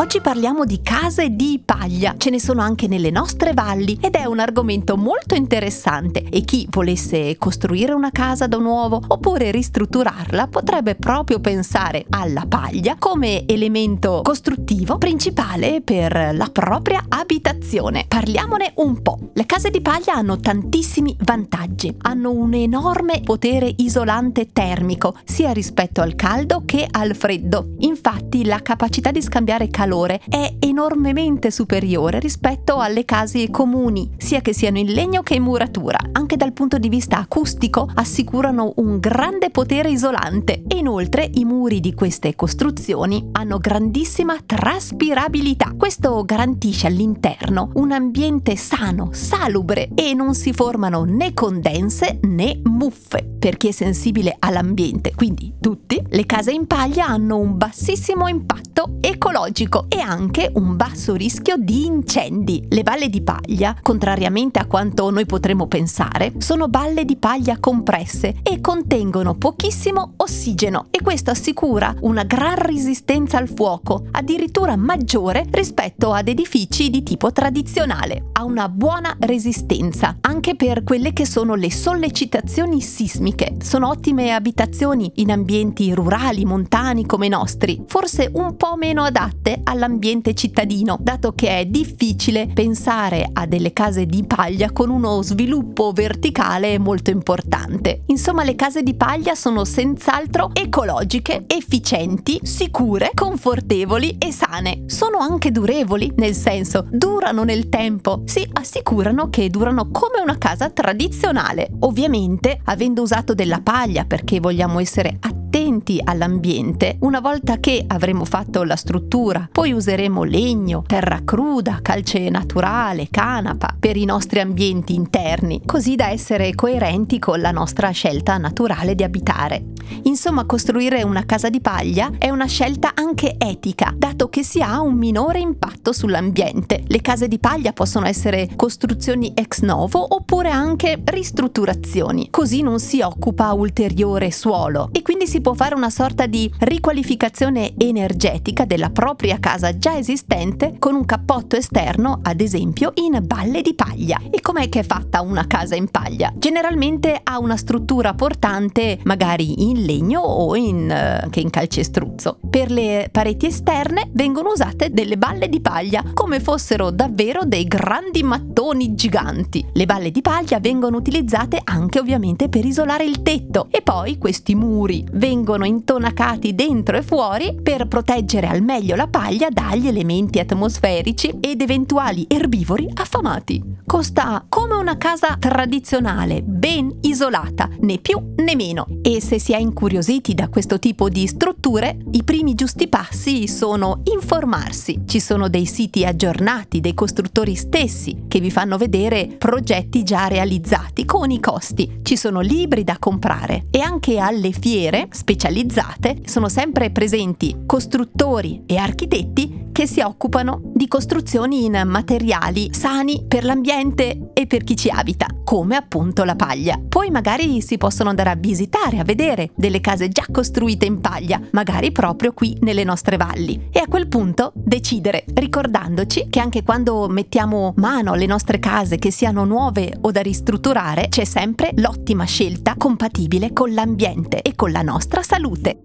Oggi parliamo di case di paglia, ce ne sono anche nelle nostre valli ed è un argomento molto interessante e chi volesse costruire una casa da nuovo oppure ristrutturarla potrebbe proprio pensare alla paglia come elemento costruttivo principale per la propria abitazione. Parliamone un po'. Le case di paglia hanno tantissimi vantaggi, hanno un enorme potere isolante termico sia rispetto al caldo che al freddo. Infatti la capacità di scambiare calore valore è enormemente superiore rispetto alle case comuni, sia che siano in legno che in muratura. Anche dal punto di vista acustico assicurano un grande potere isolante e inoltre i muri di queste costruzioni hanno grandissima traspirabilità. Questo garantisce all'interno un ambiente sano, salubre e non si formano né condense né muffe. Per chi è sensibile all'ambiente, quindi tutti, le case in paglia hanno un bassissimo impatto ecologico e anche un basso rischio di incendi. Le balle di paglia, contrariamente a quanto noi potremmo pensare, sono balle di paglia compresse e contengono pochissimo ossigeno e questo assicura una gran resistenza al fuoco, addirittura maggiore rispetto ad edifici di tipo tradizionale. Ha una buona resistenza anche per quelle che sono le sollecitazioni sismiche. Sono ottime abitazioni in ambienti rurali, montani come i nostri, forse un po' meno adatte alla all'ambiente cittadino, dato che è difficile pensare a delle case di paglia con uno sviluppo verticale molto importante. Insomma, le case di paglia sono senz'altro ecologiche, efficienti, sicure, confortevoli e sane. Sono anche durevoli, nel senso, durano nel tempo. Si assicurano che durano come una casa tradizionale. Ovviamente, avendo usato della paglia perché vogliamo essere attenti attenti all'ambiente, una volta che avremo fatto la struttura, poi useremo legno, terra cruda, calce naturale, canapa per i nostri ambienti interni, così da essere coerenti con la nostra scelta naturale di abitare. Insomma, costruire una casa di paglia è una scelta anche etica, dato che si ha un minore impatto sull'ambiente. Le case di paglia possono essere costruzioni ex novo oppure anche ristrutturazioni, così non si occupa ulteriore suolo e quindi si può fare una sorta di riqualificazione energetica della propria casa già esistente con un cappotto esterno, ad esempio, in balle di paglia. E com'è che è fatta una casa in paglia? Generalmente ha una struttura portante magari in legno o in, uh, anche in calcestruzzo. Per le pareti esterne vengono usate delle balle di paglia come fossero davvero dei grandi mattoni giganti. Le balle di paglia vengono utilizzate anche ovviamente per isolare il tetto e poi questi muri vengono intonacati dentro e fuori per proteggere al meglio la paglia dagli elementi atmosferici ed eventuali erbivori affamati. Costa come una casa tradizionale, ben isolata, né più né meno. E se si è incuriositi da questo tipo di strutture, i primi giusti passi sono informarsi. Ci sono dei siti aggiornati dei costruttori stessi che vi fanno vedere progetti già realizzati con i costi. Ci sono libri da comprare e anche alle fiere specializzate sono sempre presenti costruttori e architetti che si occupano di costruzioni in materiali sani per l'ambiente e per chi ci abita, come appunto la paglia. Poi magari si possono andare a visitare, a vedere delle case già costruite in paglia, magari proprio qui nelle nostre valli. E a quel punto decidere, ricordandoci che anche quando mettiamo mano alle nostre case che siano nuove o da ristrutturare, c'è sempre l'ottima scelta compatibile con l'ambiente e con la nostra salute.